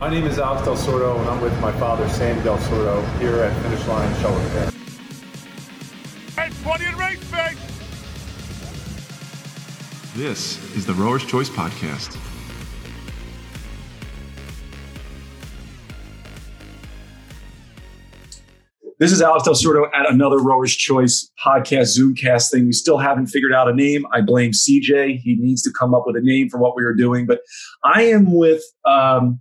My name is Alex Del Sordo, and I'm with my father, Sandy Del Sordo, here at Finish Line Shelter Hey, 20 and race, face! This is the Rower's Choice Podcast. This is Alex Del Sordo at another Rower's Choice podcast Zoomcast thing. We still haven't figured out a name. I blame CJ. He needs to come up with a name for what we are doing. But I am with um,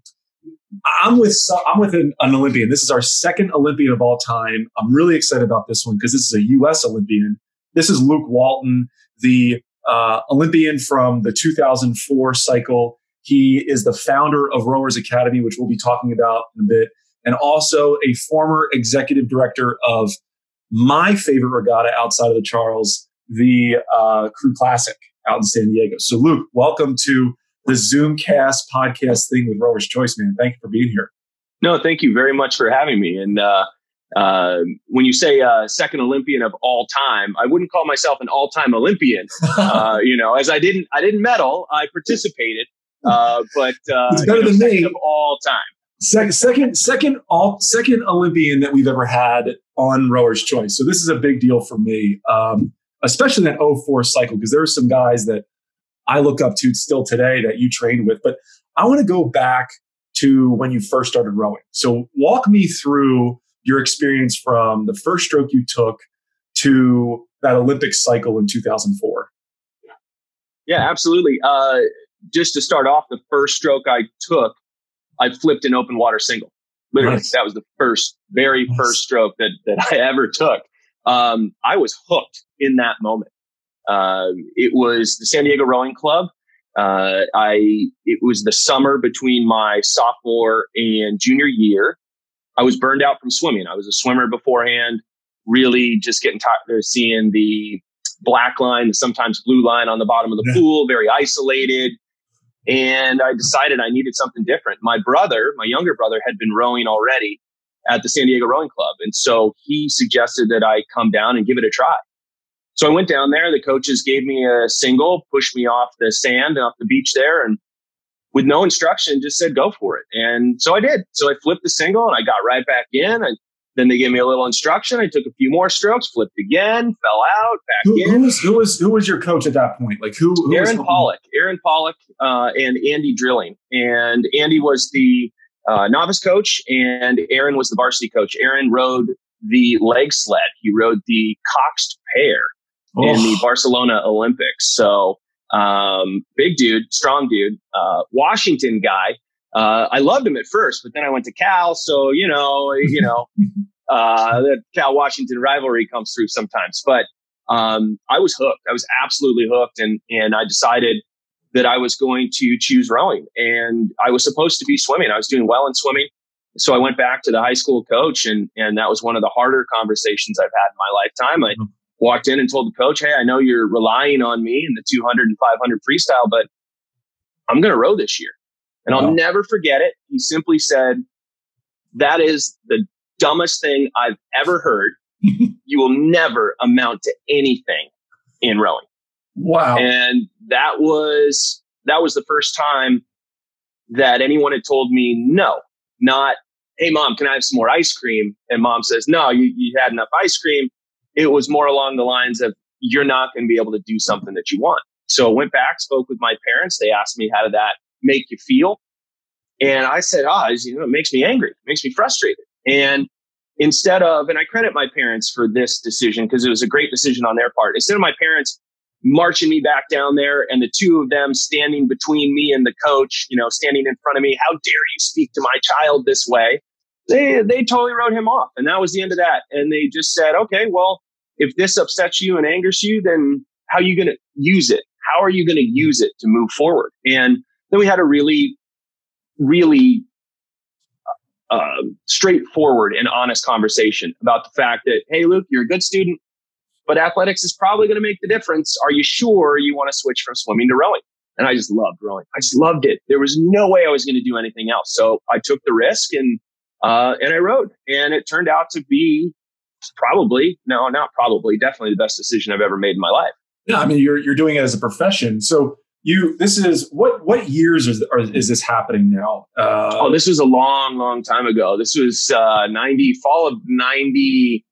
I'm with I'm with an, an, Olympian. This is our second Olympian of all time. I'm really excited about this one because this is a U.S. Olympian. This is Luke Walton, the uh, Olympian from the 2004 cycle. He is the founder of Rowers Academy, which we'll be talking about in a bit and also a former executive director of my favorite regatta outside of the Charles, the uh, Crew Classic out in San Diego. So, Luke, welcome to the Zoomcast podcast thing with Rower's Choice, man. Thank you for being here. No, thank you very much for having me. And uh, uh, when you say uh, second Olympian of all time, I wouldn't call myself an all-time Olympian. Uh, you know, as I didn't, I didn't medal, I participated, uh, but uh, it's better you know, than me of all time. Second, second, second, all, second Olympian that we've ever had on Rower's Choice. So this is a big deal for me, um, especially that 04 cycle, because there are some guys that I look up to still today that you trained with. But I want to go back to when you first started rowing. So walk me through your experience from the first stroke you took to that Olympic cycle in 2004. Yeah, absolutely. Uh, just to start off, the first stroke I took I flipped an open water single. Literally, nice. that was the first, very nice. first stroke that that I ever took. Um, I was hooked in that moment. Uh, it was the San Diego Rowing Club. Uh, I it was the summer between my sophomore and junior year. I was burned out from swimming. I was a swimmer beforehand. Really, just getting tired of seeing the black line, the sometimes blue line on the bottom of the yeah. pool, very isolated. And I decided I needed something different. My brother, my younger brother, had been rowing already at the San Diego Rowing Club. And so he suggested that I come down and give it a try. So I went down there. The coaches gave me a single, pushed me off the sand and off the beach there. And with no instruction, just said, go for it. And so I did. So I flipped the single and I got right back in. I then they gave me a little instruction. I took a few more strokes, flipped again, fell out, back who, in. Who was, who was who was your coach at that point? Like who? who Aaron Pollock, Aaron Pollock, uh, and Andy Drilling. And Andy was the uh, novice coach, and Aaron was the varsity coach. Aaron rode the leg sled. He rode the coxed pair oh. in the Barcelona Olympics. So um, big dude, strong dude, uh, Washington guy uh, I loved him at first, but then I went to Cal, so you know, you know, uh, the Cal Washington rivalry comes through sometimes. But um, I was hooked. I was absolutely hooked, and and I decided that I was going to choose rowing. And I was supposed to be swimming. I was doing well in swimming, so I went back to the high school coach, and and that was one of the harder conversations I've had in my lifetime. I mm-hmm. Walked in and told the coach, "Hey, I know you're relying on me in the 200 and 500 freestyle, but I'm going to row this year." And I'll never forget it. He simply said, That is the dumbest thing I've ever heard. you will never amount to anything in rowing. Wow. And that was that was the first time that anyone had told me no, not, hey mom, can I have some more ice cream? And mom says, No, you, you had enough ice cream. It was more along the lines of you're not going to be able to do something that you want. So I went back, spoke with my parents. They asked me how did that make you feel? And I said, ah, oh, you know, it makes me angry, it makes me frustrated. And instead of, and I credit my parents for this decision because it was a great decision on their part. Instead of my parents marching me back down there and the two of them standing between me and the coach, you know, standing in front of me, how dare you speak to my child this way? They, they totally wrote him off. And that was the end of that. And they just said, okay, well, if this upsets you and angers you, then how are you going to use it? How are you going to use it to move forward? And then we had a really, really uh, um, straightforward and honest conversation about the fact that, hey, Luke, you're a good student, but athletics is probably going to make the difference. Are you sure you want to switch from swimming to rowing? And I just loved rowing. I just loved it. There was no way I was going to do anything else. So I took the risk and uh, and I rowed, and it turned out to be probably no, not probably, definitely the best decision I've ever made in my life. Yeah, I mean, you're you're doing it as a profession. So you this is what what years is are, is this happening now? Uh, oh, this was a long, long time ago. This was uh, ninety fall of ninety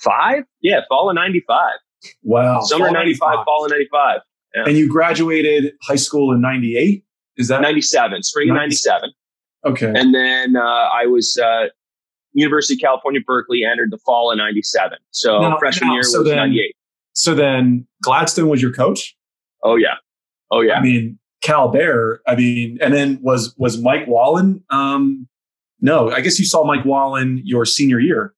five. Yeah, fall of ninety five. Wow, summer ninety five, fall of ninety five. Yeah. And you graduated high school in ninety eight. Is that ninety seven? Spring ninety seven. Okay. And then uh, I was uh, University of California, Berkeley, entered the fall of 97. So now, freshman now, year so was then, 98. So then Gladstone was your coach? Oh, yeah. Oh, yeah. I mean, Cal Bear, I mean, and then was was Mike Wallen? Um, no, I guess you saw Mike Wallen your senior year.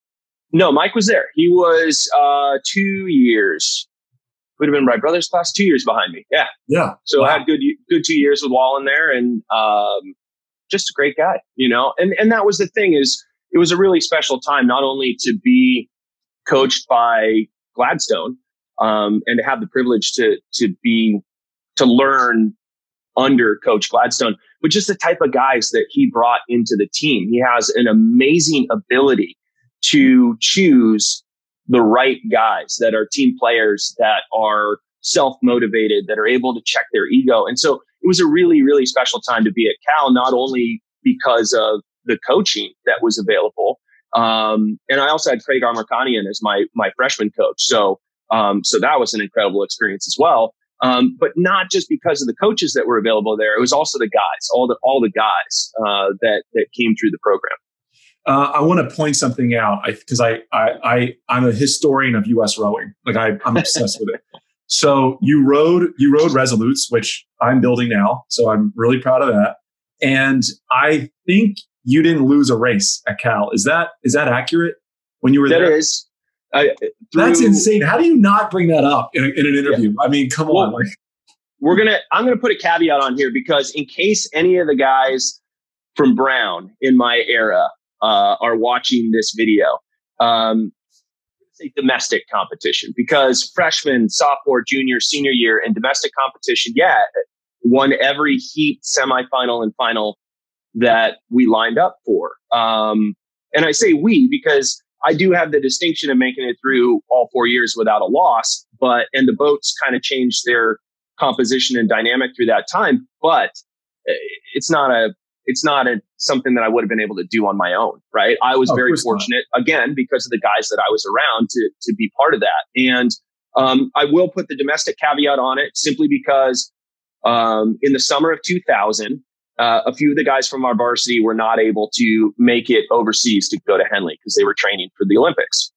No, Mike was there. He was uh, two years. Would have been my brother's class, two years behind me. Yeah, yeah. So wow. I had good good two years with Wallen there, and um, just a great guy, you know. And and that was the thing is it was a really special time, not only to be coached by Gladstone um, and to have the privilege to to be to learn under Coach Gladstone, but just the type of guys that he brought into the team. He has an amazing ability to choose the right guys that are team players that are self motivated, that are able to check their ego. And so it was a really, really special time to be at Cal, not only because of the coaching that was available. Um, and I also had Craig Amerkhanian as my my freshman coach. So um, so that was an incredible experience as well. Um, but not just because of the coaches that were available there. It was also the guys, all the all the guys uh, that that came through the program. Uh, I want to point something out because I, I, I, I, am a historian of U.S. rowing. Like I, I'm obsessed with it. So you rode, you rode Resolutes, which I'm building now. So I'm really proud of that. And I think you didn't lose a race at Cal. Is that is that accurate? When you were that there, that is. I, through, That's insane. How do you not bring that up in, a, in an interview? Yeah. I mean, come well, on. Like, we're gonna. I'm gonna put a caveat on here because in case any of the guys from Brown in my era uh, are watching this video, um, say domestic competition because freshman, sophomore, junior, senior year in domestic competition, yeah, won every heat, semifinal, and final that we lined up for. Um, and I say we because I do have the distinction of making it through all four years without a loss, but and the boats kind of changed their composition and dynamic through that time. But eh, it's not a it's not a something that I would have been able to do on my own, right? I was oh, very fortunate not. again because of the guys that I was around to to be part of that. And um, I will put the domestic caveat on it simply because um, in the summer of 2000, uh, a few of the guys from our varsity were not able to make it overseas to go to Henley because they were training for the Olympics.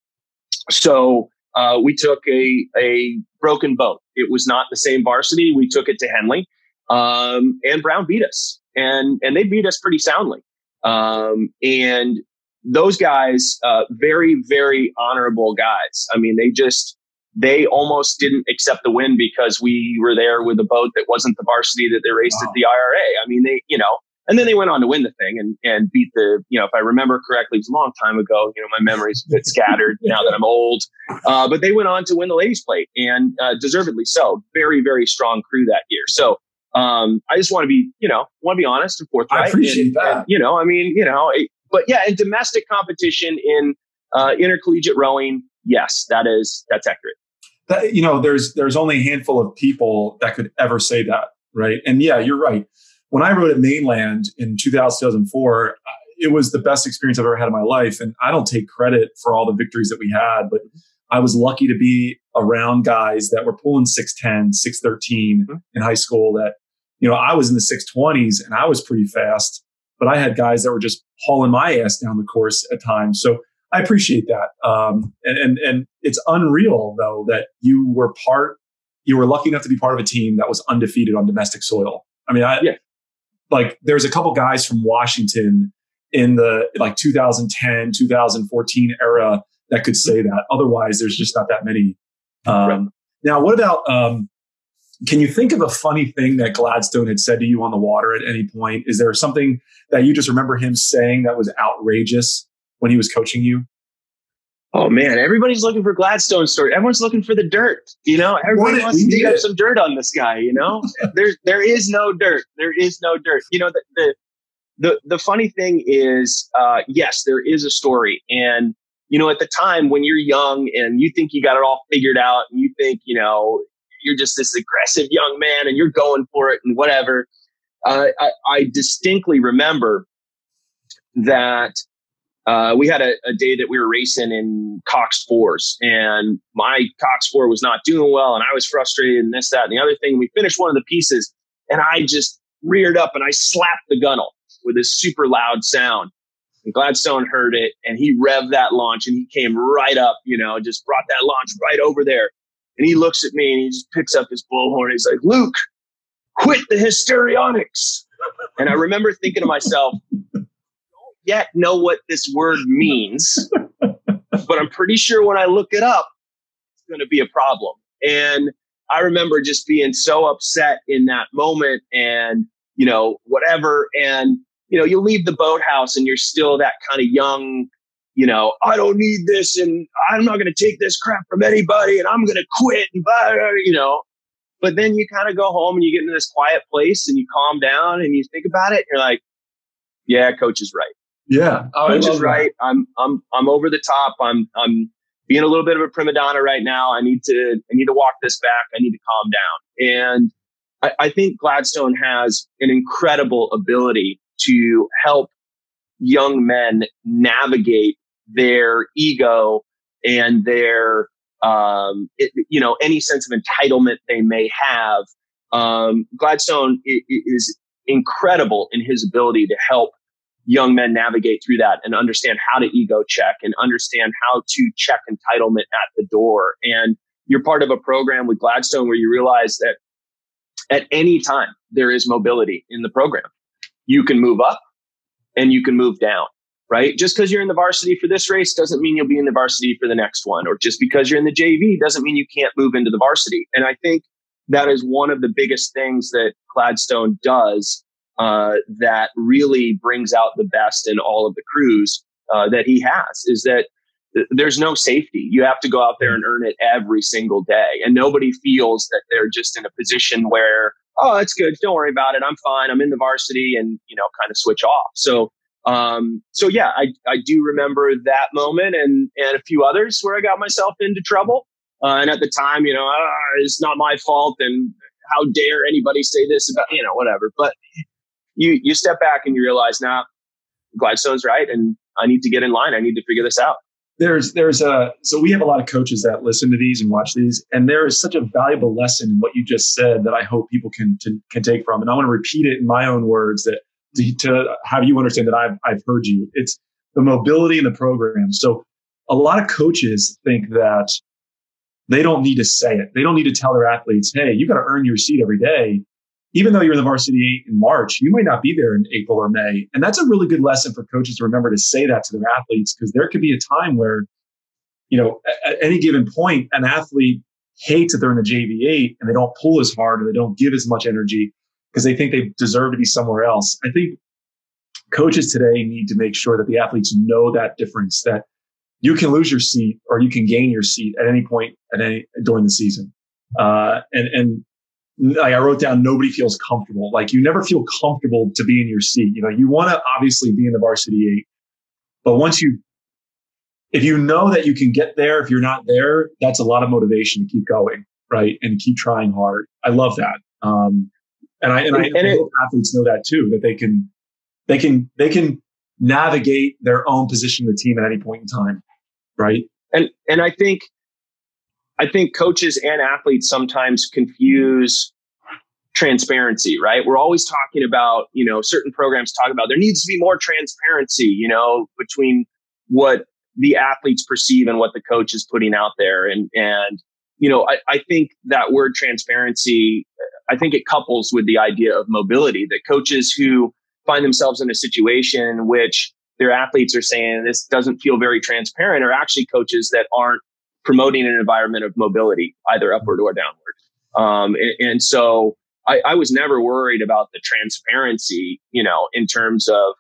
So uh, we took a a broken boat. It was not the same varsity. We took it to Henley, um, and Brown beat us, and and they beat us pretty soundly. Um, and those guys, uh, very very honorable guys. I mean, they just they almost didn't accept the win because we were there with a boat that wasn't the varsity that they raced wow. at the IRA. I mean, they, you know, and then they went on to win the thing and, and beat the, you know, if I remember correctly, it was a long time ago. You know, my memory's a bit scattered now that I'm old. Uh, but they went on to win the ladies' plate and uh, deservedly so. Very, very strong crew that year. So um, I just want to be, you know, want to be honest and forthright. I appreciate and, that. And, you know, I mean, you know, it, but yeah, in domestic competition in uh, intercollegiate rowing, yes, that is that's accurate that you know there's there's only a handful of people that could ever say that right? And yeah you're right. When i rode at mainland in 2004 it was the best experience i've ever had in my life. And i don't take credit for all the victories that we had but i was lucky to be around guys that were pulling 610 613 mm-hmm. in high school that you know i was in the 620s and i was pretty fast but i had guys that were just hauling my ass down the course at times. So I appreciate that. Um, and, and, and it's unreal though that you were part, you were lucky enough to be part of a team that was undefeated on domestic soil. I mean, I, yeah. like there's a couple guys from Washington in the like 2010, 2014 era that could say that. Otherwise, there's just not that many. Um, right. Now, what about, um, can you think of a funny thing that Gladstone had said to you on the water at any point? Is there something that you just remember him saying that was outrageous when he was coaching you? Oh man, everybody's looking for Gladstone story. Everyone's looking for the dirt. You know, everybody what wants to dig up some dirt on this guy. You know, there's there is no dirt. There is no dirt. You know, the the the, the funny thing is, uh, yes, there is a story, and you know, at the time when you're young and you think you got it all figured out, and you think you know you're just this aggressive young man and you're going for it and whatever. Uh, I, I distinctly remember that uh, we had a, a, day that we were racing in Cox fours, and my Cox four was not doing well, and I was frustrated, and this, that, and the other thing. We finished one of the pieces, and I just reared up and I slapped the gunnel with a super loud sound. And Gladstone heard it, and he revved that launch, and he came right up, you know, just brought that launch right over there. And he looks at me, and he just picks up his bullhorn. He's like, "Luke, quit the histrionics." And I remember thinking to myself, yet know what this word means, but I'm pretty sure when I look it up, it's going to be a problem. And I remember just being so upset in that moment and, you know, whatever. And, you know, you leave the boathouse and you're still that kind of young, you know, I don't need this and I'm not going to take this crap from anybody and I'm going to quit and, blah, you know. But then you kind of go home and you get into this quiet place and you calm down and you think about it. And you're like, yeah, coach is right. Yeah, oh, coach is right. I'm I'm I'm over the top. I'm I'm being a little bit of a prima donna right now. I need to I need to walk this back. I need to calm down. And I, I think Gladstone has an incredible ability to help young men navigate their ego and their um, it, you know any sense of entitlement they may have. Um, Gladstone is incredible in his ability to help young men navigate through that and understand how to ego check and understand how to check entitlement at the door. And you're part of a program with Gladstone where you realize that at any time there is mobility in the program. You can move up and you can move down, right? Just because you're in the varsity for this race doesn't mean you'll be in the varsity for the next one. Or just because you're in the JV doesn't mean you can't move into the varsity. And I think that is one of the biggest things that Gladstone does uh, that really brings out the best in all of the crews uh, that he has is that th- there's no safety. You have to go out there and earn it every single day. And nobody feels that they're just in a position where, oh, it's good. Don't worry about it. I'm fine. I'm in the varsity and, you know, kind of switch off. So, um, so yeah, I, I do remember that moment and, and a few others where I got myself into trouble. Uh, and at the time, you know, uh, it's not my fault. And how dare anybody say this about, you know, whatever. But you you step back and you realize now nah, Gladstone's right and I need to get in line. I need to figure this out. There's there's a so we have a lot of coaches that listen to these and watch these, and there is such a valuable lesson in what you just said that I hope people can to, can take from. And I want to repeat it in my own words that to, to have you understand that I've I've heard you. It's the mobility in the program. So a lot of coaches think that they don't need to say it. They don't need to tell their athletes, "Hey, you got to earn your seat every day." Even though you're in the varsity eight in March, you might not be there in April or May. And that's a really good lesson for coaches to remember to say that to their athletes because there could be a time where, you know, at any given point, an athlete hates that they're in the JV8 and they don't pull as hard or they don't give as much energy because they think they deserve to be somewhere else. I think coaches today need to make sure that the athletes know that difference that you can lose your seat or you can gain your seat at any point at any during the season. Uh, and, and like I wrote down, nobody feels comfortable. Like you never feel comfortable to be in your seat. You know, you want to obviously be in the varsity eight, but once you, if you know that you can get there, if you're not there, that's a lot of motivation to keep going, right, and keep trying hard. I love that, um, and I and, I, and I hope athletes know that too, that they can, they can, they can navigate their own position in the team at any point in time, right? And and I think I think coaches and athletes sometimes confuse transparency, right? We're always talking about, you know, certain programs talk about there needs to be more transparency, you know, between what the athletes perceive and what the coach is putting out there. And, and, you know, I, I think that word transparency, I think it couples with the idea of mobility that coaches who find themselves in a situation in which their athletes are saying this doesn't feel very transparent are actually coaches that aren't promoting an environment of mobility, either upward or downward. Um, and, and, so I, I, was never worried about the transparency, you know, in terms of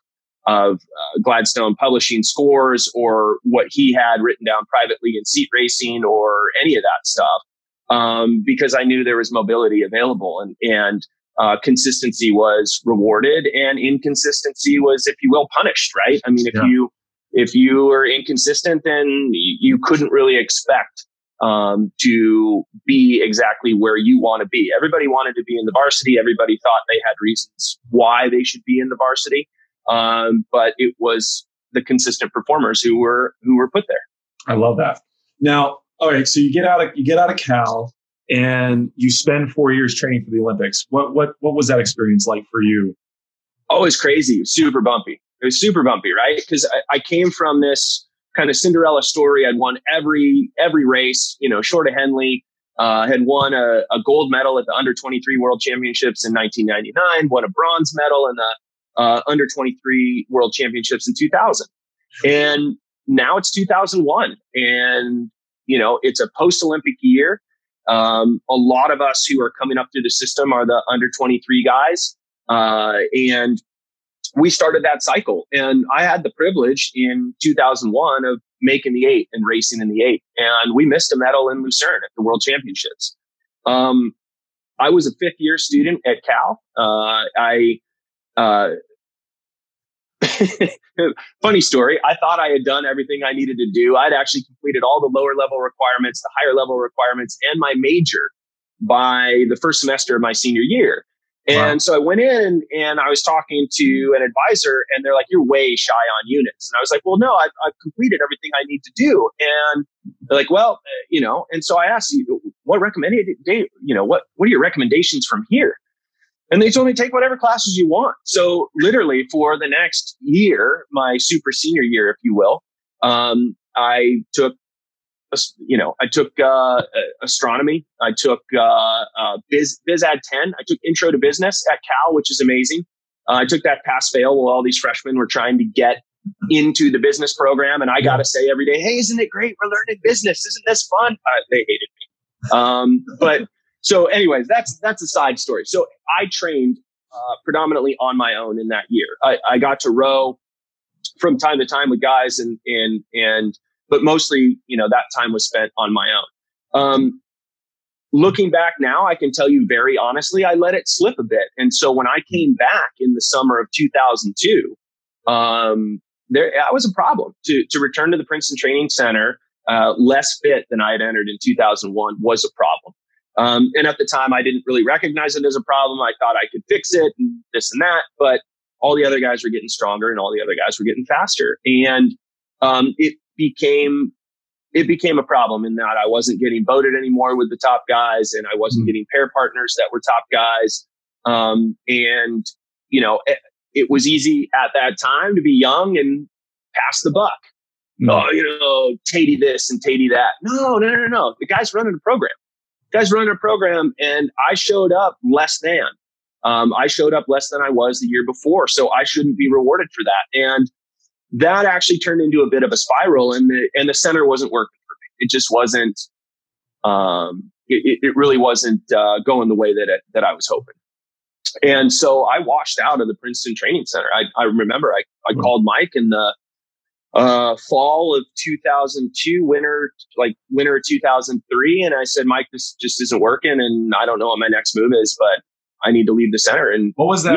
of uh, Gladstone publishing scores or what he had written down privately in seat racing or any of that stuff, um, because I knew there was mobility available and and uh, consistency was rewarded and inconsistency was, if you will, punished. Right? I mean, if yeah. you if you were inconsistent, then you couldn't really expect um, to be exactly where you want to be. Everybody wanted to be in the varsity. Everybody thought they had reasons why they should be in the varsity. Um, but it was the consistent performers who were who were put there. I love that. Now, all right, so you get out of you get out of Cal and you spend four years training for the Olympics. What what what was that experience like for you? Oh, it's crazy, super bumpy. It was super bumpy, right? Because I, I came from this kind of Cinderella story. I'd won every every race, you know, short of Henley. Uh, had won a, a, gold medal at the under 23 world championships in 1999, won a bronze medal in the uh, under 23 world championships in 2000. And now it's 2001 and, you know, it's a post Olympic year. Um, a lot of us who are coming up through the system are the under 23 guys. Uh, and we started that cycle. And I had the privilege in 2001 of making the eight and racing in the eight. And we missed a medal in Lucerne at the World Championships. Um, I was a fifth year student at Cal. Uh, I, uh, funny story. I thought I had done everything I needed to do. I'd actually completed all the lower level requirements, the higher level requirements, and my major by the first semester of my senior year. And wow. so I went in and I was talking to an advisor, and they're like, "You're way shy on units." And I was like, "Well, no, I've, I've completed everything I need to do." And they're like, "Well, uh, you know." And so I asked you, "What recommended? You know, what what are your recommendations from here?" And they told me take whatever classes you want. So literally for the next year, my super senior year, if you will, um, I took you know, I took uh, astronomy. I took uh, uh, Biz Ad 10. I took Intro to Business at Cal, which is amazing. Uh, I took that pass fail while all these freshmen were trying to get into the business program, and I got to say every day, "Hey, isn't it great? We're learning business. Isn't this fun?" Uh, they hated me. Um, but so, anyways, that's that's a side story. So I trained uh, predominantly on my own in that year. I, I got to row from time to time with guys and and and but mostly, you know, that time was spent on my own. Um, looking back now, I can tell you very honestly, I let it slip a bit. And so when I came back in the summer of 2002, um, there, that was a problem to, to return to the Princeton Training Center, uh, less fit than I had entered in 2001 was a problem. Um, and at the time, I didn't really recognize it as a problem. I thought I could fix it and this and that, but all the other guys were getting stronger and all the other guys were getting faster. And um, it became it became a problem in that I wasn't getting voted anymore with the top guys, and I wasn't mm-hmm. getting pair partners that were top guys. Um, and you know, it, it, was easy at that time to be young and pass the buck. Mm-hmm. Oh, you know, Teti this and Teti that. No, no, no, no. The guy's running a program. The guy's running a program, and I showed up less than. Um, I showed up less than I was the year before, so I shouldn't be rewarded for that. And that actually turned into a bit of a spiral and the and the center wasn't working for me. It just wasn't um it, it really wasn't uh, going the way that it, that I was hoping. And so I washed out of the Princeton Training Center. I, I remember I, I mm-hmm. called Mike in the uh, fall of 2002, winter, like winter of 2003. And I said, Mike, this just isn't working. And I don't know what my next move is, but I need to leave the center. And what was that?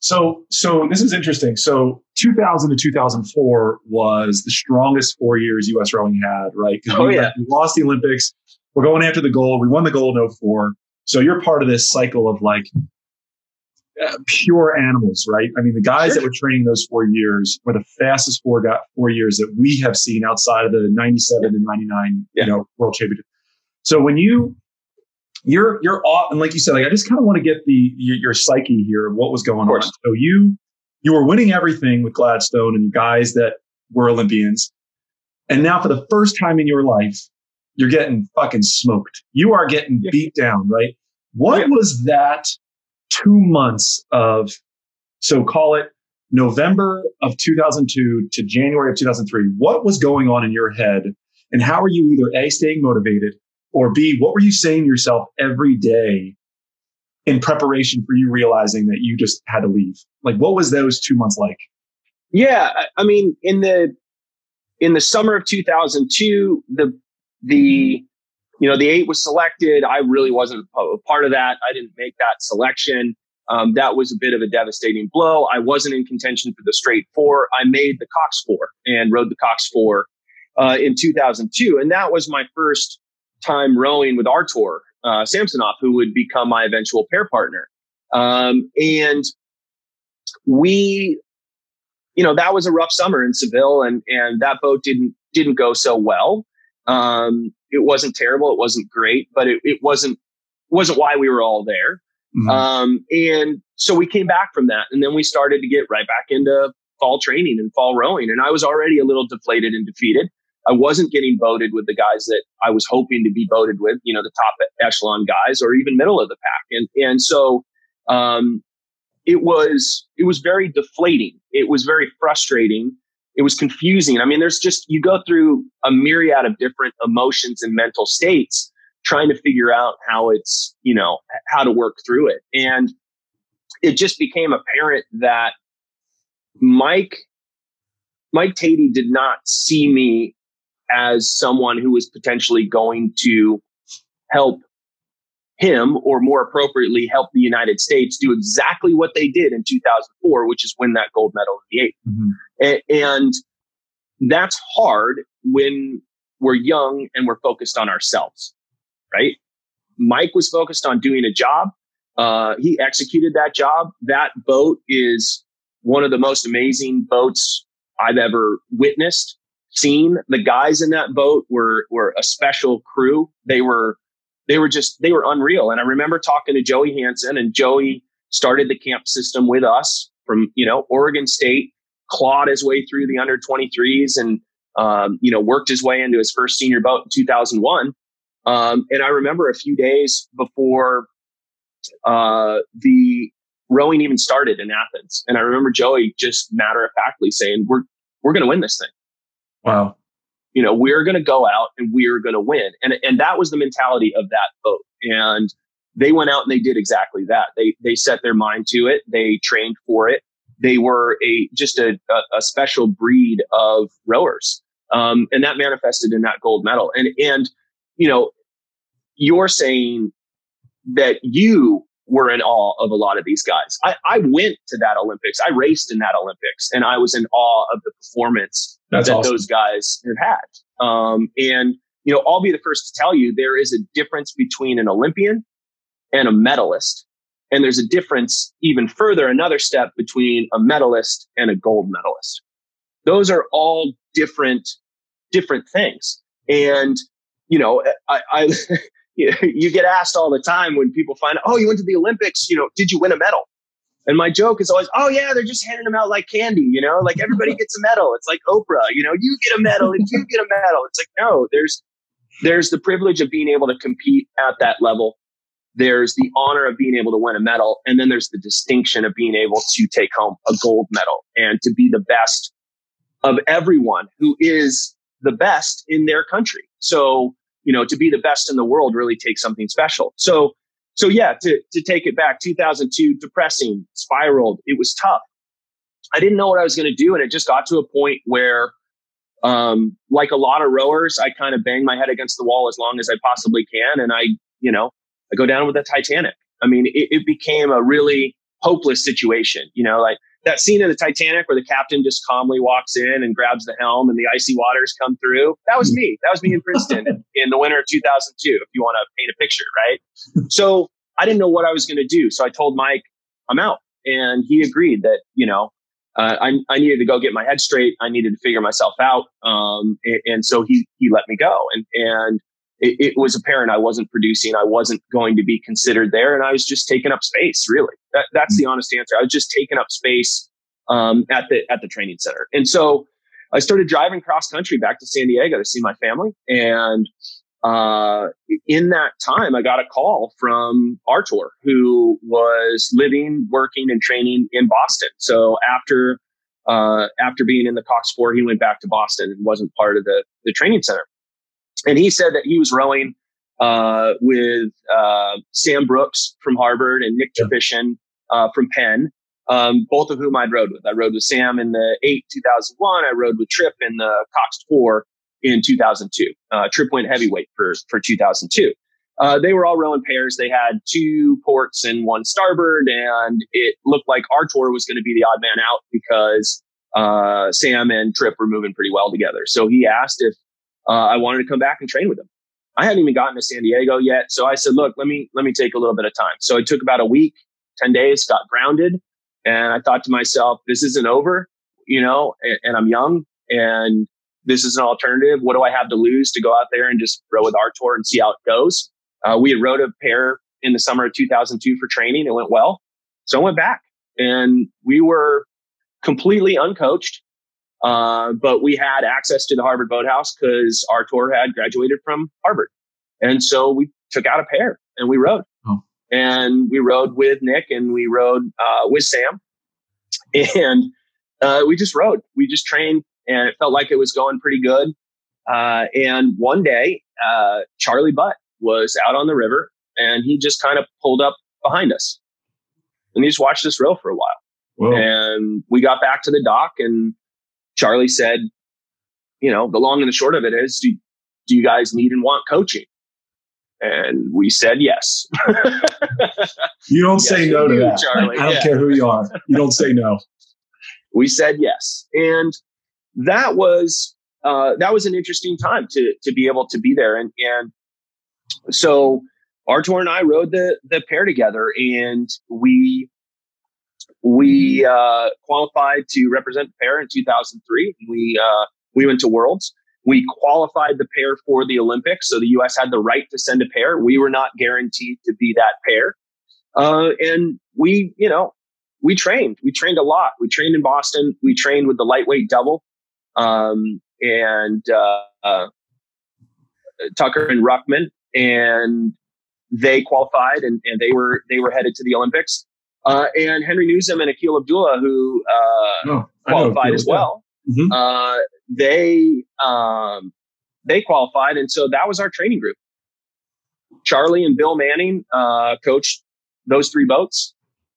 So, so this is interesting. So, 2000 to 2004 was the strongest four years U.S. rowing had, right? Oh we, yeah, we lost the Olympics. We're going after the gold. We won the gold in 04. So you're part of this cycle of like uh, pure animals, right? I mean, the guys sure. that were training those four years were the fastest four got four years that we have seen outside of the 97 yeah. and 99, yeah. you know, world championship. So when you you're you're off, and like you said, like I just kind of want to get the your, your psyche here of what was going on. So you you were winning everything with Gladstone and guys that were Olympians, and now for the first time in your life, you're getting fucking smoked. You are getting yeah. beat down, right? What yeah. was that two months of? So call it November of 2002 to January of 2003. What was going on in your head, and how are you either a staying motivated or B, what were you saying to yourself every day in preparation for you realizing that you just had to leave? Like, what was those two months like? Yeah, I mean, in the in the summer of 2002, the the you know the eight was selected. I really wasn't a part of that. I didn't make that selection. Um, that was a bit of a devastating blow. I wasn't in contention for the straight four. I made the Cox four and rode the Cox four uh, in 2002, and that was my first time rowing with Artour uh, Samsonov, who would become my eventual pair partner. Um, and we, you know, that was a rough summer in Seville, and and that boat didn't didn't go so well. Um, it wasn't terrible, it wasn't great, but it, it wasn't wasn't why we were all there. Mm-hmm. Um, and so we came back from that, and then we started to get right back into fall training and fall rowing. And I was already a little deflated and defeated. I wasn't getting voted with the guys that I was hoping to be voted with, you know, the top echelon guys or even middle of the pack. And and so um, it was it was very deflating. It was very frustrating. It was confusing. I mean, there's just you go through a myriad of different emotions and mental states trying to figure out how it's, you know, how to work through it. And it just became apparent that Mike Mike Teti did not see me as someone who is potentially going to help him, or more appropriately, help the United States do exactly what they did in 2004, which is win that gold medal in the 8 mm-hmm. and that's hard when we're young and we're focused on ourselves, right? Mike was focused on doing a job. Uh, he executed that job. That boat is one of the most amazing boats I've ever witnessed seen. The guys in that boat were were a special crew. They were they were just they were unreal. And I remember talking to Joey Hansen, and Joey started the camp system with us from you know Oregon State, clawed his way through the under 23s, and um, you know worked his way into his first senior boat in 2001. Um, and I remember a few days before uh, the rowing even started in Athens, and I remember Joey just matter of factly saying, "We're we're going to win this thing." Wow. You know, we're going to go out and we're going to win. And, and that was the mentality of that boat. And they went out and they did exactly that. They, they set their mind to it. They trained for it. They were a, just a, a, a special breed of rowers. Um, and that manifested in that gold medal. And, and, you know, you're saying that you were in awe of a lot of these guys. I, I went to that Olympics. I raced in that Olympics and I was in awe of the performance That's that awesome. those guys have had. Um, and, you know, I'll be the first to tell you there is a difference between an Olympian and a medalist. And there's a difference even further, another step between a medalist and a gold medalist. Those are all different, different things. And, you know, I, I you, get asked all the time when people find oh, you went to the Olympics, you know, did you win a medal? And my joke is always, oh yeah, they're just handing them out like candy, you know, like everybody gets a medal. It's like Oprah, you know, you get a medal and you get a medal. It's like, no, there's, there's the privilege of being able to compete at that level. There's the honor of being able to win a medal. And then there's the distinction of being able to take home a gold medal and to be the best of everyone who is the best in their country. So you know, to be the best in the world really takes something special. So, so yeah, to, to take it back, 2002, depressing, spiraled. It was tough. I didn't know what I was going to do. And it just got to a point where, um, like a lot of rowers, I kind of bang my head against the wall as long as I possibly can. And I, you know, I go down with the Titanic. I mean, it, it became a really hopeless situation, you know, like that scene in the Titanic where the captain just calmly walks in and grabs the helm and the icy waters come through. That was me. That was me in Princeton in, in the winter of 2002, if you want to paint a picture, right? So I didn't know what I was going to do. So I told Mike, I'm out. And he agreed that, you know, uh, I, I needed to go get my head straight. I needed to figure myself out. Um, and, and, so he, he let me go. And, and it, it, was apparent I wasn't producing. I wasn't going to be considered there. And I was just taking up space, really. That, that's mm-hmm. the honest answer. I was just taking up space um, at the at the training center. And so I started driving cross country back to San Diego to see my family. And uh, in that time, I got a call from Artour, who was living, working, and training in Boston. So after uh, after being in the Cox Four, he went back to Boston and wasn't part of the the training center. And he said that he was rowing uh, with uh, Sam Brooks from Harvard and Nick Trefishen uh, from Penn, um, both of whom I'd rode with. I rode with Sam in the 8 2001. I rode with Trip in the Cox 4 in 2002. Uh, Trip went heavyweight for, for 2002. Uh, they were all rowing pairs. They had two ports and one starboard, and it looked like Artour was going to be the odd man out because uh, Sam and Trip were moving pretty well together. So he asked if uh, I wanted to come back and train with him. I hadn't even gotten to San Diego yet. So I said, look, let me, let me take a little bit of time. So it took about a week, 10 days, got grounded. And I thought to myself, this isn't over, you know, and, and I'm young and this is an alternative. What do I have to lose to go out there and just row with Artour and see how it goes? Uh, we had rowed a pair in the summer of 2002 for training. It went well. So I went back and we were completely uncoached. Uh, but we had access to the Harvard Boathouse because Artour had graduated from Harvard. And so we took out a pair and we rode. Oh. And we rode with Nick and we rode uh, with Sam. And uh, we just rode. We just trained and it felt like it was going pretty good. Uh, and one day, uh, Charlie Butt was out on the river and he just kind of pulled up behind us and he just watched us row for a while. Whoa. And we got back to the dock and Charlie said, you know, the long and the short of it is, do, do you guys need and want coaching? And we said yes. you don't yes, say no to that. Charlie. I don't yeah. care who you are. You don't say no. We said yes. And that was uh, that was an interesting time to to be able to be there. And and so Artour and I rode the the pair together, and we we uh, qualified to represent the pair in 2003. We uh, we went to Worlds. We qualified the pair for the Olympics, so the U.S. had the right to send a pair. We were not guaranteed to be that pair, uh, and we, you know, we trained. We trained a lot. We trained in Boston. We trained with the lightweight double, um, and uh, uh, Tucker and Ruckman, and they qualified and, and they were they were headed to the Olympics. Uh, and Henry Nuzum and Aquil Abdullah, who uh, oh, qualified as well, mm-hmm. uh, they um, they qualified, and so that was our training group. Charlie and Bill Manning uh, coached those three boats.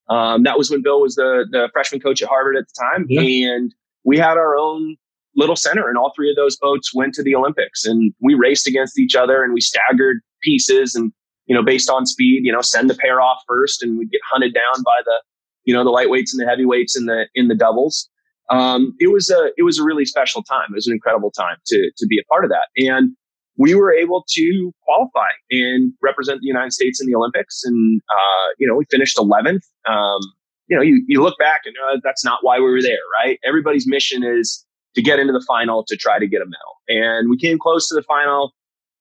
Um, that was when Bill was the the freshman coach at Harvard at the time, yeah. and we had our own little center, and all three of those boats went to the Olympics, and we raced against each other, and we staggered pieces, and you know, based on speed, you know, send the pair off first, and we'd get hunted down by the you know the lightweights and the heavyweights in the in the doubles. Um, it was a it was a really special time. It was an incredible time to to be a part of that, and we were able to qualify and represent the United States in the Olympics. And uh, you know, we finished 11th. Um, you know, you, you look back and uh, that's not why we were there, right? Everybody's mission is to get into the final to try to get a medal. And we came close to the final.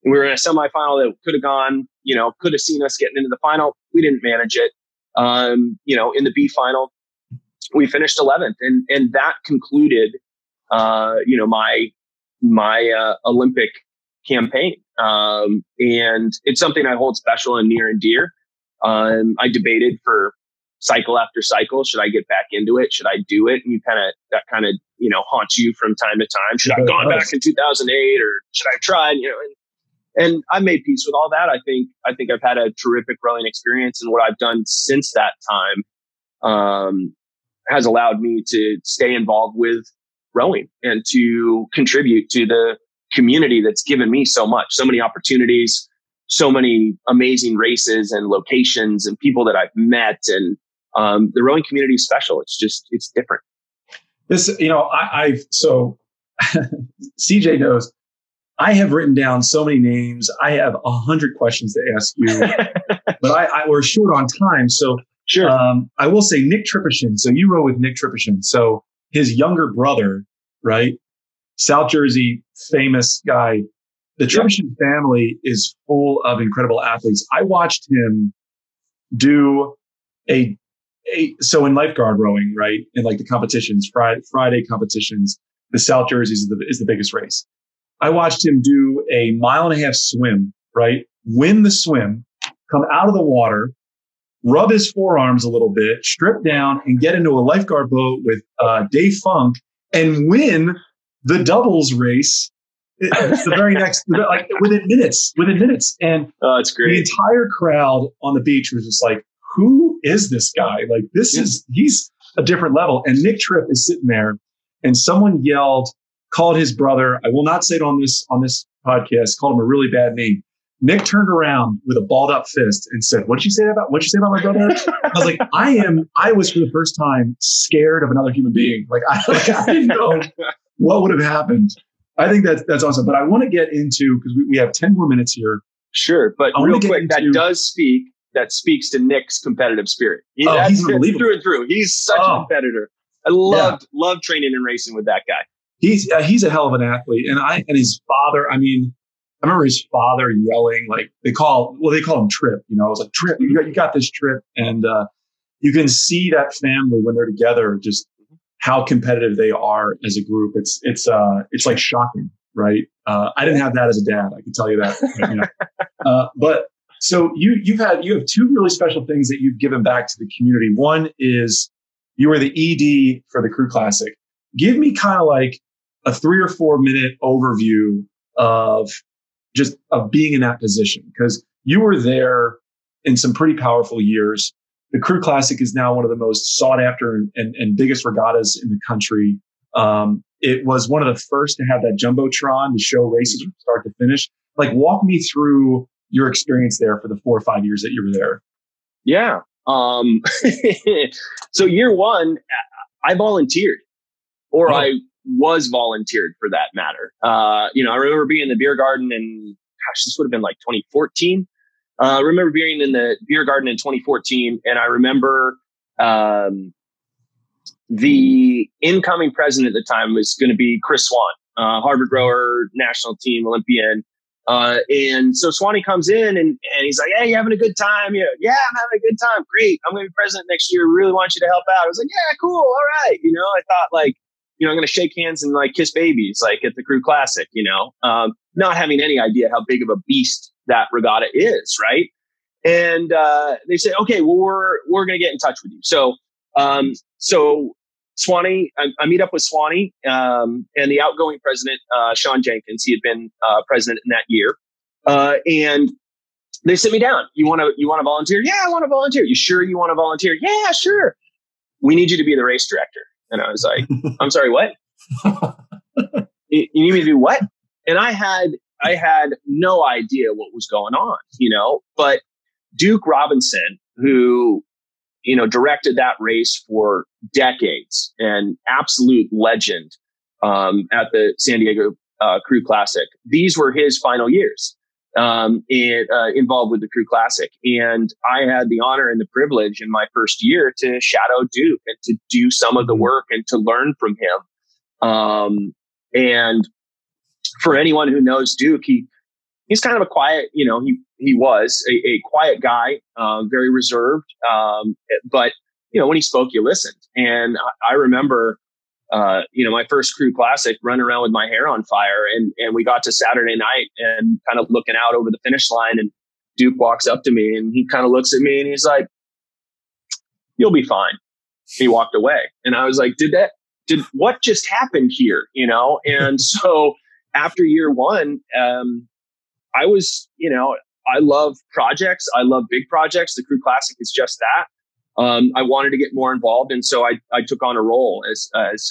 We were in a semifinal that could have gone, you know, could have seen us getting into the final. We didn't manage it. Um, you know, in the B final, we finished 11th, and and that concluded, uh, you know, my my uh, Olympic campaign. Um, and it's something I hold special and near and dear. Um, I debated for cycle after cycle. Should I get back into it? Should I do it? And you kind of that kind of you know haunts you from time to time. Should I have gone back in 2008 or should I have tried? You know, and, and I made peace with all that. I think I think I've had a terrific rowing experience, and what I've done since that time um, has allowed me to stay involved with rowing and to contribute to the community that's given me so much, so many opportunities, so many amazing races and locations and people that I've met and um, the rowing community is special. It's just it's different. This, you know, I, I've so CJ knows I have written down so many names. I have a hundred questions to ask you, but I, I, we're short on time. So sure. Um, I will say Nick Tripashin. So you row with Nick Tripashin. So his younger brother, right? South Jersey famous guy. The Tripashin family is full of incredible athletes. I watched him do a so in lifeguard rowing, right, in like the competitions, Friday, Friday competitions, the South Jerseys is the, is the biggest race. I watched him do a mile and a half swim, right, win the swim, come out of the water, rub his forearms a little bit, strip down, and get into a lifeguard boat with uh, Dave Funk and win the doubles race. It's the very next, like within minutes, within minutes, and oh, it's great. The entire crowd on the beach was just like, who is this guy? Like, this is, he's a different level. And Nick Tripp is sitting there and someone yelled, called his brother. I will not say it on this, on this podcast, called him a really bad name. Nick turned around with a balled up fist and said, What'd you say about what'd you say about my brother? I was like, I am, I was for the first time scared of another human being. Like I, like, I didn't know what would have happened. I think that's that's awesome. But I want to get into because we, we have 10 more minutes here. Sure, but real quick, that does speak. That speaks to Nick's competitive spirit. He, Oh, that's he's unbelievable. through and through. He's such Oh. a competitor. I loved loved training and racing with that guy. He's uh, he's a hell of an athlete, and I and his father. I mean, I remember his father yelling like they call well they call him Trip. You know, I was like Trip, you got you got this Trip, and uh, you can see that family when they're together, just how competitive they are as a group. It's it's uh it's like shocking, right? Uh, I didn't have that as a dad. I can tell you that. you know. uh, but so you you've had you have two really special things that you've given back to the community. One is you were the ED for the Crew Classic. Give me kind of like a three or four minute overview of just of being in that position because you were there in some pretty powerful years. The Crew Classic is now one of the most sought after and, and, and biggest regattas in the country. Um, it was one of the first to have that jumbotron to show races from start to finish. Like, walk me through your experience there for the four or five years that you were there. Yeah. Um, so year one, I volunteered, or Oh. I was volunteered for that matter. Uh, you know, I remember being in the beer garden and gosh, this would have been like 2014. Uh, I remember being in the beer garden in 2014, and I remember um, the incoming president at the time was going to be Chris Swan, uh, Harvard rower, national team Olympian. Uh, and so Swanee comes in and, and he's like, Hey, you having a good time? Yeah, yeah, I'm having a good time. Great. I'm going to be president next year. Really want you to help out. I was like, Yeah, cool. All right. You know, I thought like, you know, I'm going to shake hands and like kiss babies, like at the Crew Classic, you know, um, not having any idea how big of a beast that regatta is, right? And uh, they said, okay, well, we're we're going to get in touch with you. So, um, so Swanee, I, I meet up with Swanee um, and the outgoing president, uh, Sean Jenkins. He had been uh, president in that year, uh, and they sit me down. You want to you want to volunteer? Yeah, I want to volunteer. You sure you want to volunteer? Yeah, sure. We need you to be the race director. And I was like, I'm sorry, what? you, you need me to do what? And I had I had no idea what was going on, you know. But Duke Robinson, who you know directed that race for decades, and absolute legend um, at the San Diego uh, Crew Classic. These were his final years um, in, uh, involved with the Crew Classic, and I had the honor and the privilege in my first year to shadow Duke and to do some of the work and to learn from him. Um, and for anyone who knows Duke, he he's kind of a quiet, you know, he he was a, a quiet guy, um, very reserved, um, but you know, when he spoke, you listened. And I, I remember, uh, you know, my first crew classic running around with my hair on fire and, and we got to Saturday night and kind of looking out over the finish line and Duke walks up to me and he kind of looks at me and he's like, you'll be fine. He walked away and I was like, did that, did what just happened here? You know? And so after year one, um, I was, you know, I love projects. I love big projects. The Crew Classic is just that. Um, I wanted to get more involved, and so I, I took on a role as as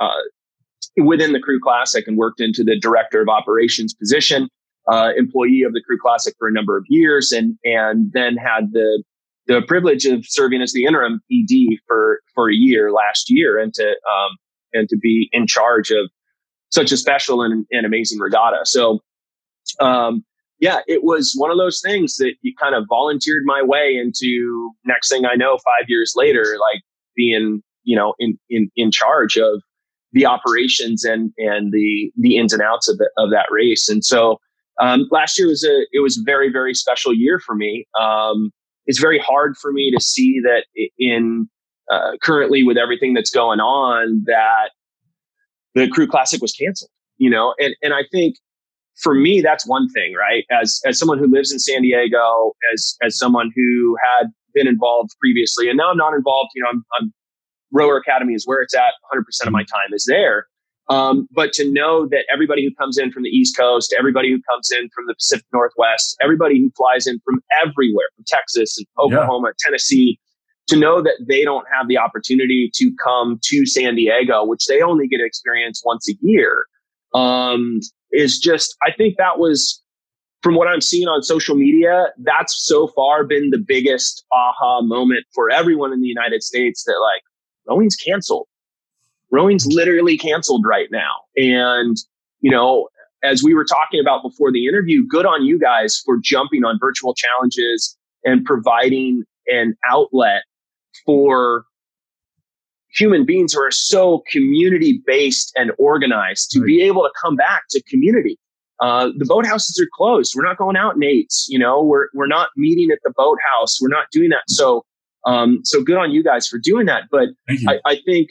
uh, uh, within the Crew Classic and worked into the director of operations position, uh, employee of the Crew Classic for a number of years, and and then had the the privilege of serving as the interim ED for for a year last year, and to um, and to be in charge of such a special and, and amazing regatta. So um, yeah, it was one of those things that you kind of volunteered my way into. Next thing I know, five years later, like being you know in in in charge of the operations and and the the ins and outs of the, of that race. And so um, last year was a it was a very very special year for me. Um, it's very hard for me to see that in uh, currently with everything that's going on that the Crew Classic was canceled. You know, and and I think for me, that's one thing, right? As as someone who lives in San Diego, as as someone who had been involved previously, and now I'm not involved. You know, I'm, I'm Rower Academy is where it's at. 100 percent of my time is there. Um, but to know that everybody who comes in from the East Coast, everybody who comes in from the Pacific Northwest, everybody who flies in from everywhere, from Texas and Oklahoma, yeah. Tennessee, to know that they don't have the opportunity to come to San Diego, which they only get to experience once a year, um, is just, I think that was, from what I'm seeing on social media, that's so far been the biggest aha moment for everyone in the United States that like, rowing's canceled. Rowing's literally canceled right now. And, you know, as we were talking about before the interview, good on you guys for jumping on virtual challenges and providing an outlet for human beings who are so community based and organized to right. be able to come back to community. Uh, the boathouses are closed. We're not going out in eights. You know, we're we're not meeting at the boathouse. We're not doing that. So, um, so good on you guys for doing that. But I, I think,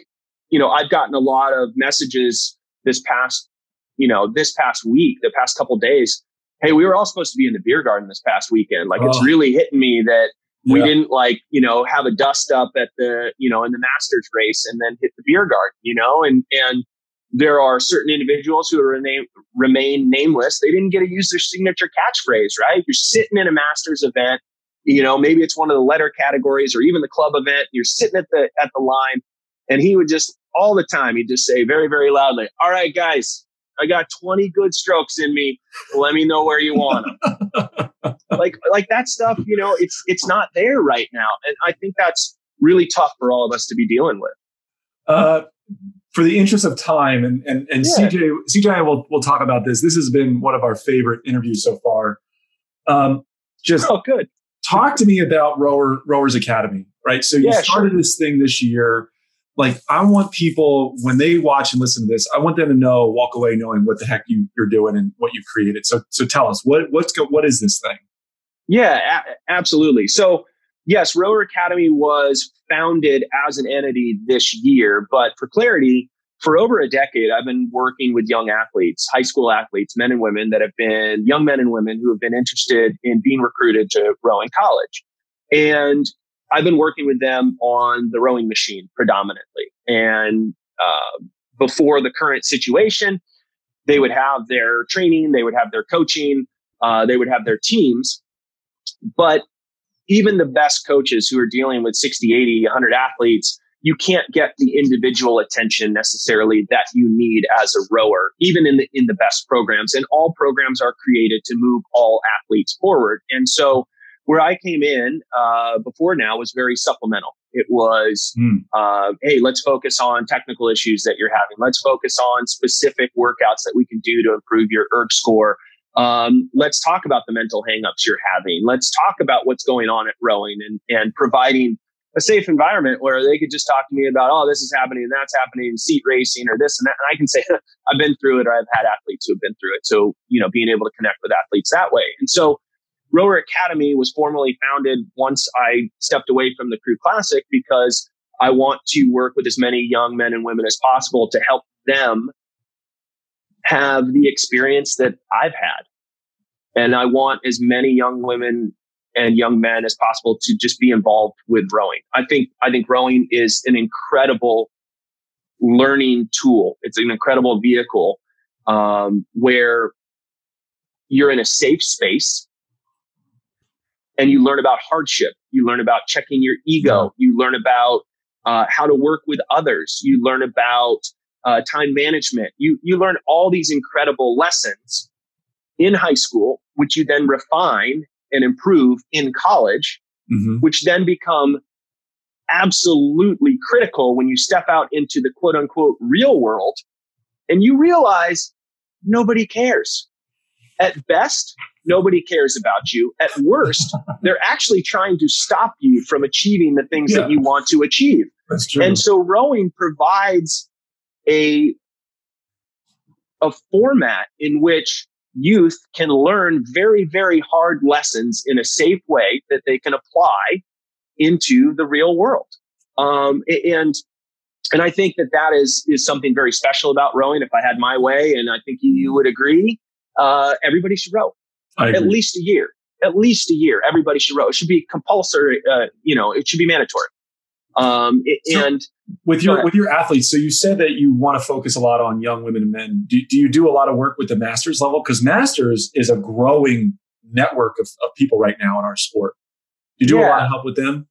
you know, I've gotten a lot of messages this past, you know, this past week, the past couple days. Hey, we were all supposed to be in the beer garden this past weekend. Like, oh. it's really hitting me that we yeah. didn't like, you know, have a dust up at the, you know, in the Masters race and then hit the beer garden, you know, and and there are certain individuals who remain remain nameless. They didn't get to use their signature catchphrase, right? You're sitting in a Masters event, you know, maybe it's one of the letter categories or even the club event. You're sitting at the at the line, and he would just all the time he'd just say very very loudly, "All right, guys, I got 20 good strokes in me. Let me know where you want them." like like that stuff, you know, it's it's not there right now, and I think that's really tough for all of us to be dealing with. Uh, for the interest of time, and and, and yeah. CJ CJ and I will will talk about this. This has been one of our favorite interviews so far. Um, just oh, good. Talk to me about Rower Rowers Academy, right? So you yeah, started sure. this thing this year like I want people when they watch and listen to this, I want them to know, walk away knowing what the heck you, you're doing and what you've created. So, so tell us what what's go, what is this thing? Yeah, a- absolutely. So, yes, Rower Academy was founded as an entity this year, but for clarity, for over a decade, I've been working with young athletes, high school athletes, men and women that have been young men and women who have been interested in being recruited to row in college. And I've been working with them on the rowing machine predominantly. And uh, before the current situation, they would have their training, they would have their coaching, uh, they would have their teams. But even the best coaches who are dealing with 60, 80, 100 athletes, you can't get the individual attention necessarily that you need as a rower, even in the in the best programs. And all programs are created to move all athletes forward. And so where I came in uh, before now was very supplemental. It was, mm. uh, hey, let's focus on technical issues that you're having. Let's focus on specific workouts that we can do to improve your ERG score. Um, let's talk about the mental hangups you're having. Let's talk about what's going on at rowing and, and providing a safe environment where they could just talk to me about, oh, this is happening and that's happening, seat racing or this and that. And I can say, I've been through it or I've had athletes who have been through it. So, you know, being able to connect with athletes that way. And so Rower Academy was formally founded once I stepped away from the Crew Classic because I want to work with as many young men and women as possible to help them have the experience that I've had. And I want as many young women and young men as possible to just be involved with rowing. I think I think rowing is an incredible learning tool. It's an incredible vehicle um, where you're in a safe space and you learn about hardship. You learn about checking your ego. You learn about uh, how to work with others. You learn about uh, time management. You you learn all these incredible lessons in high school, which you then refine and improve in college, mm-hmm. which then become absolutely critical when you step out into the quote unquote real world and you realize nobody cares. At best, nobody cares about you. At worst, they're actually trying to stop you from achieving the things yeah. that you want to achieve. That's true. And so rowing provides a a format in which youth can learn very very hard lessons in a safe way that they can apply into the real world. Um, and and I think that that is is something very special about rowing. If I had my way, and I think you would agree, uh, everybody should row at least a year. At least a year. Everybody should row. It should be compulsory. Uh, you know, it should be mandatory. Um, it, so and with your with your athletes, so you said that you want to focus a lot on young women and men. Do, do you do a lot of work with the masters level? Because masters is a growing network of, of people right now in our sport. Do you do yeah. a lot of help with them?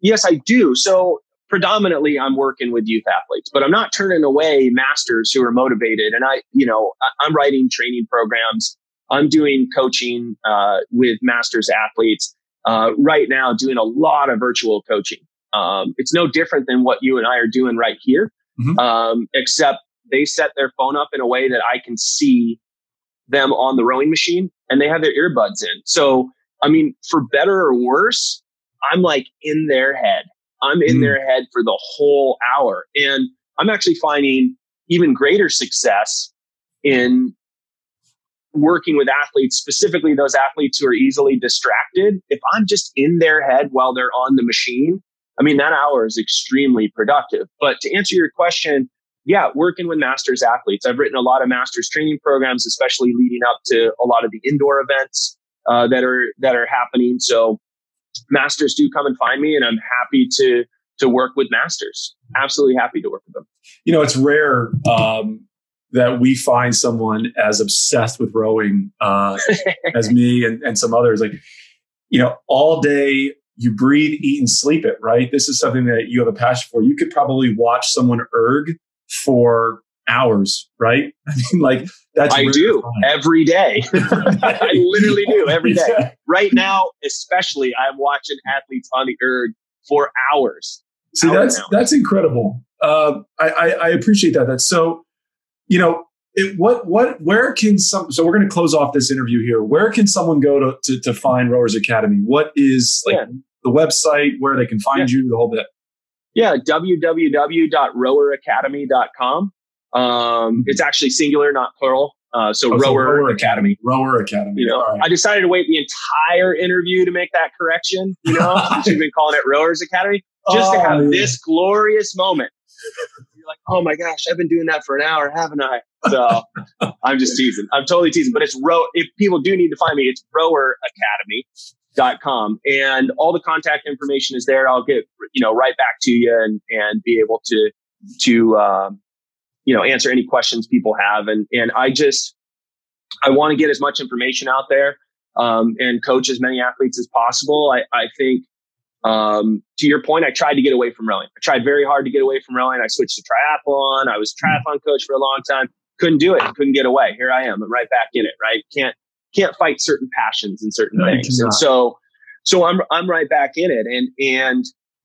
Yes, I do. So predominantly I'm working with youth athletes, but I'm not turning away masters who are motivated. And I, you know, I, am writing training programs I'm doing coaching uh, with masters athletes uh, right now, doing a lot of virtual coaching. Um, it's no different than what you and I are doing right here, mm-hmm. um, except they set their phone up in a way that I can see them on the rowing machine and they have their earbuds in. So, I mean, for better or worse, I'm like in their head. I'm in mm. their head for the whole hour. And I'm actually finding even greater success in working with athletes, specifically those athletes who are easily distracted. If I'm just in their head while they're on the machine, I mean, that hour is extremely productive. But to answer your question, yeah, working with masters athletes. I've written a lot of masters training programs, especially leading up to a lot of the indoor events uh, that are that are happening. So masters do come and find me, and I'm happy to to work with masters. Absolutely happy to work with them. You know, it's rare um, that we find someone as obsessed with rowing uh, as me and, and some others. Like, you know, all day you breathe, eat, and sleep it. Right. This is something that you have a passion for. You could probably watch someone erg for hours, right? I mean, like that's I do every day. I literally do every day. Yeah. Right now, especially, I'm watching athletes on the erg for hours. See, hours that's that's incredible. Uh, I, I, I appreciate that. That's so. You know, it, what what where can some? So we're going to close off this interview here. Where can someone go to to, to find Rowers Academy? What is like yeah. the website where they can find yeah. you? The whole bit. Yeah, www.roweracademy.com. Um, it's actually singular, not plural. Uh, so, oh, Rower, Rower Academy. Rower Academy. You know, right. I decided to wait the entire interview to make that correction. You know, we've been calling it Rowers Academy, just oh, to have yeah. this glorious moment. You're like, oh my gosh, I've been doing that for an hour, haven't I? So I'm just teasing. I'm totally teasing. But it's row. If people do need to find me, it's Rower Academy dot com and all the contact information is there i'll get you know right back to you and and be able to to um, you know answer any questions people have. And and i just i want to get as much information out there um, and coach as many athletes as possible. I i think um, to your point i tried to get away from rowing. I tried very hard to get away from rowing. I switched to triathlon. I was triathlon coach for a long time. Couldn't do it. Couldn't get away. Here i am. I'm right back in it right? Can't can't fight certain passions and certain no, things. And so, so I'm, I'm right back in it. And, and,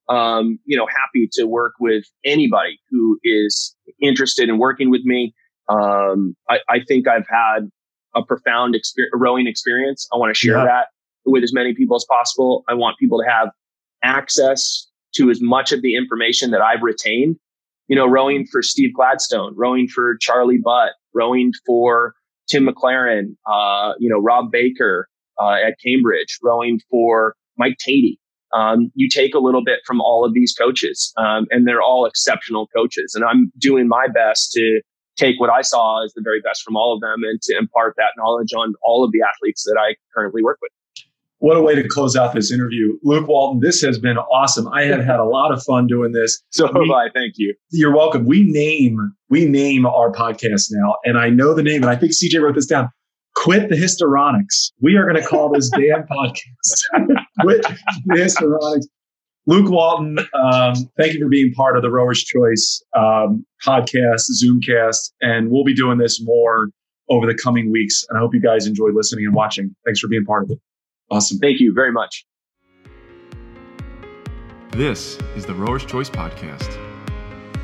um, you know, happy to work with anybody who is interested in working with me. Um, I, I think I've had a profound experience, rowing experience. I want to share yeah. that with as many people as possible. I want people to have access to as much of the information that I've retained. You know, rowing for Steve Gladstone, rowing for Charley Butt, rowing for Tim McLaren, uh, you know, Rob Baker uh, at Cambridge, rowing for Mike Teti. Um, you take a little bit from all of these coaches, um, and they're all exceptional coaches. And I'm doing my best to take what I saw as the very best from all of them and to impart that knowledge on all of the athletes that I currently work with. What a way to close out this interview. Luke Walton, this has been awesome. I have had a lot of fun doing this. So have I. Thank you. You're welcome. We name we name our podcast now, and I know the name, and I think CJ wrote this down. Quit the histrionics. We are going to call this damn podcast. Quit the histrionics. Luke Walton, um, thank you for being part of the Rower's Choice um, podcast, Zoomcast, and we'll be doing this more over the coming weeks. And I hope you guys enjoy listening and watching. Thanks for being part of it. Awesome. Thank you very much. This is the Rower's Choice Podcast.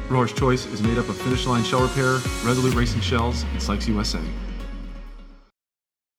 Rower's Choice is made up of Finish Line Shell Repair, Resolute Racing Shells, and Sykes USA.